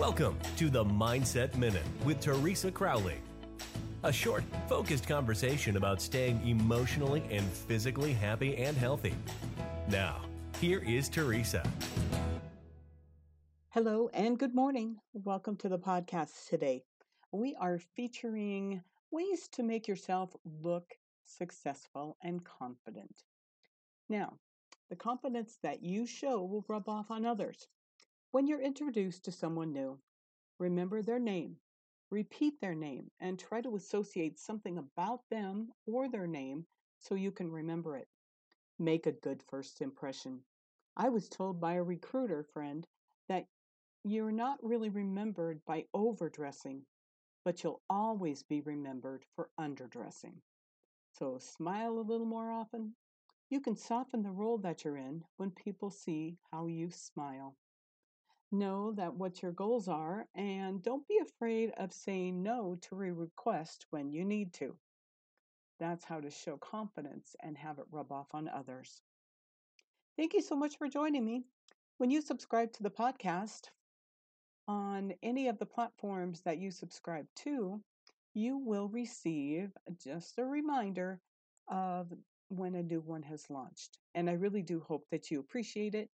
Welcome to the Mindset Minute with Teresa Crowley. A short, focused conversation about staying emotionally and physically happy and healthy. Now, here is Teresa. Hello and good morning. Welcome to the podcast today. We are featuring ways to make yourself look successful and confident. Now, the confidence that you show will rub off on others. When you're introduced to someone new, remember their name, repeat their name, and try to associate something about them or their name so you can remember it. Make a good first impression. I was told by a recruiter friend that you're not really remembered by overdressing, but you'll always be remembered for underdressing. So smile a little more often. You can soften the role that you're in when people see how you smile know that what your goals are and don't be afraid of saying no to a request when you need to. That's how to show confidence and have it rub off on others. Thank you so much for joining me. When you subscribe to the podcast on any of the platforms that you subscribe to, you will receive just a reminder of when a new one has launched. And I really do hope that you appreciate it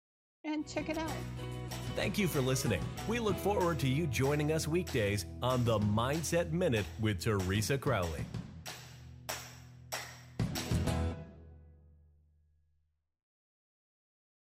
and check it out. Thank you for listening. We look forward to you joining us weekdays on the Mindset Minute with Teresa Crowley.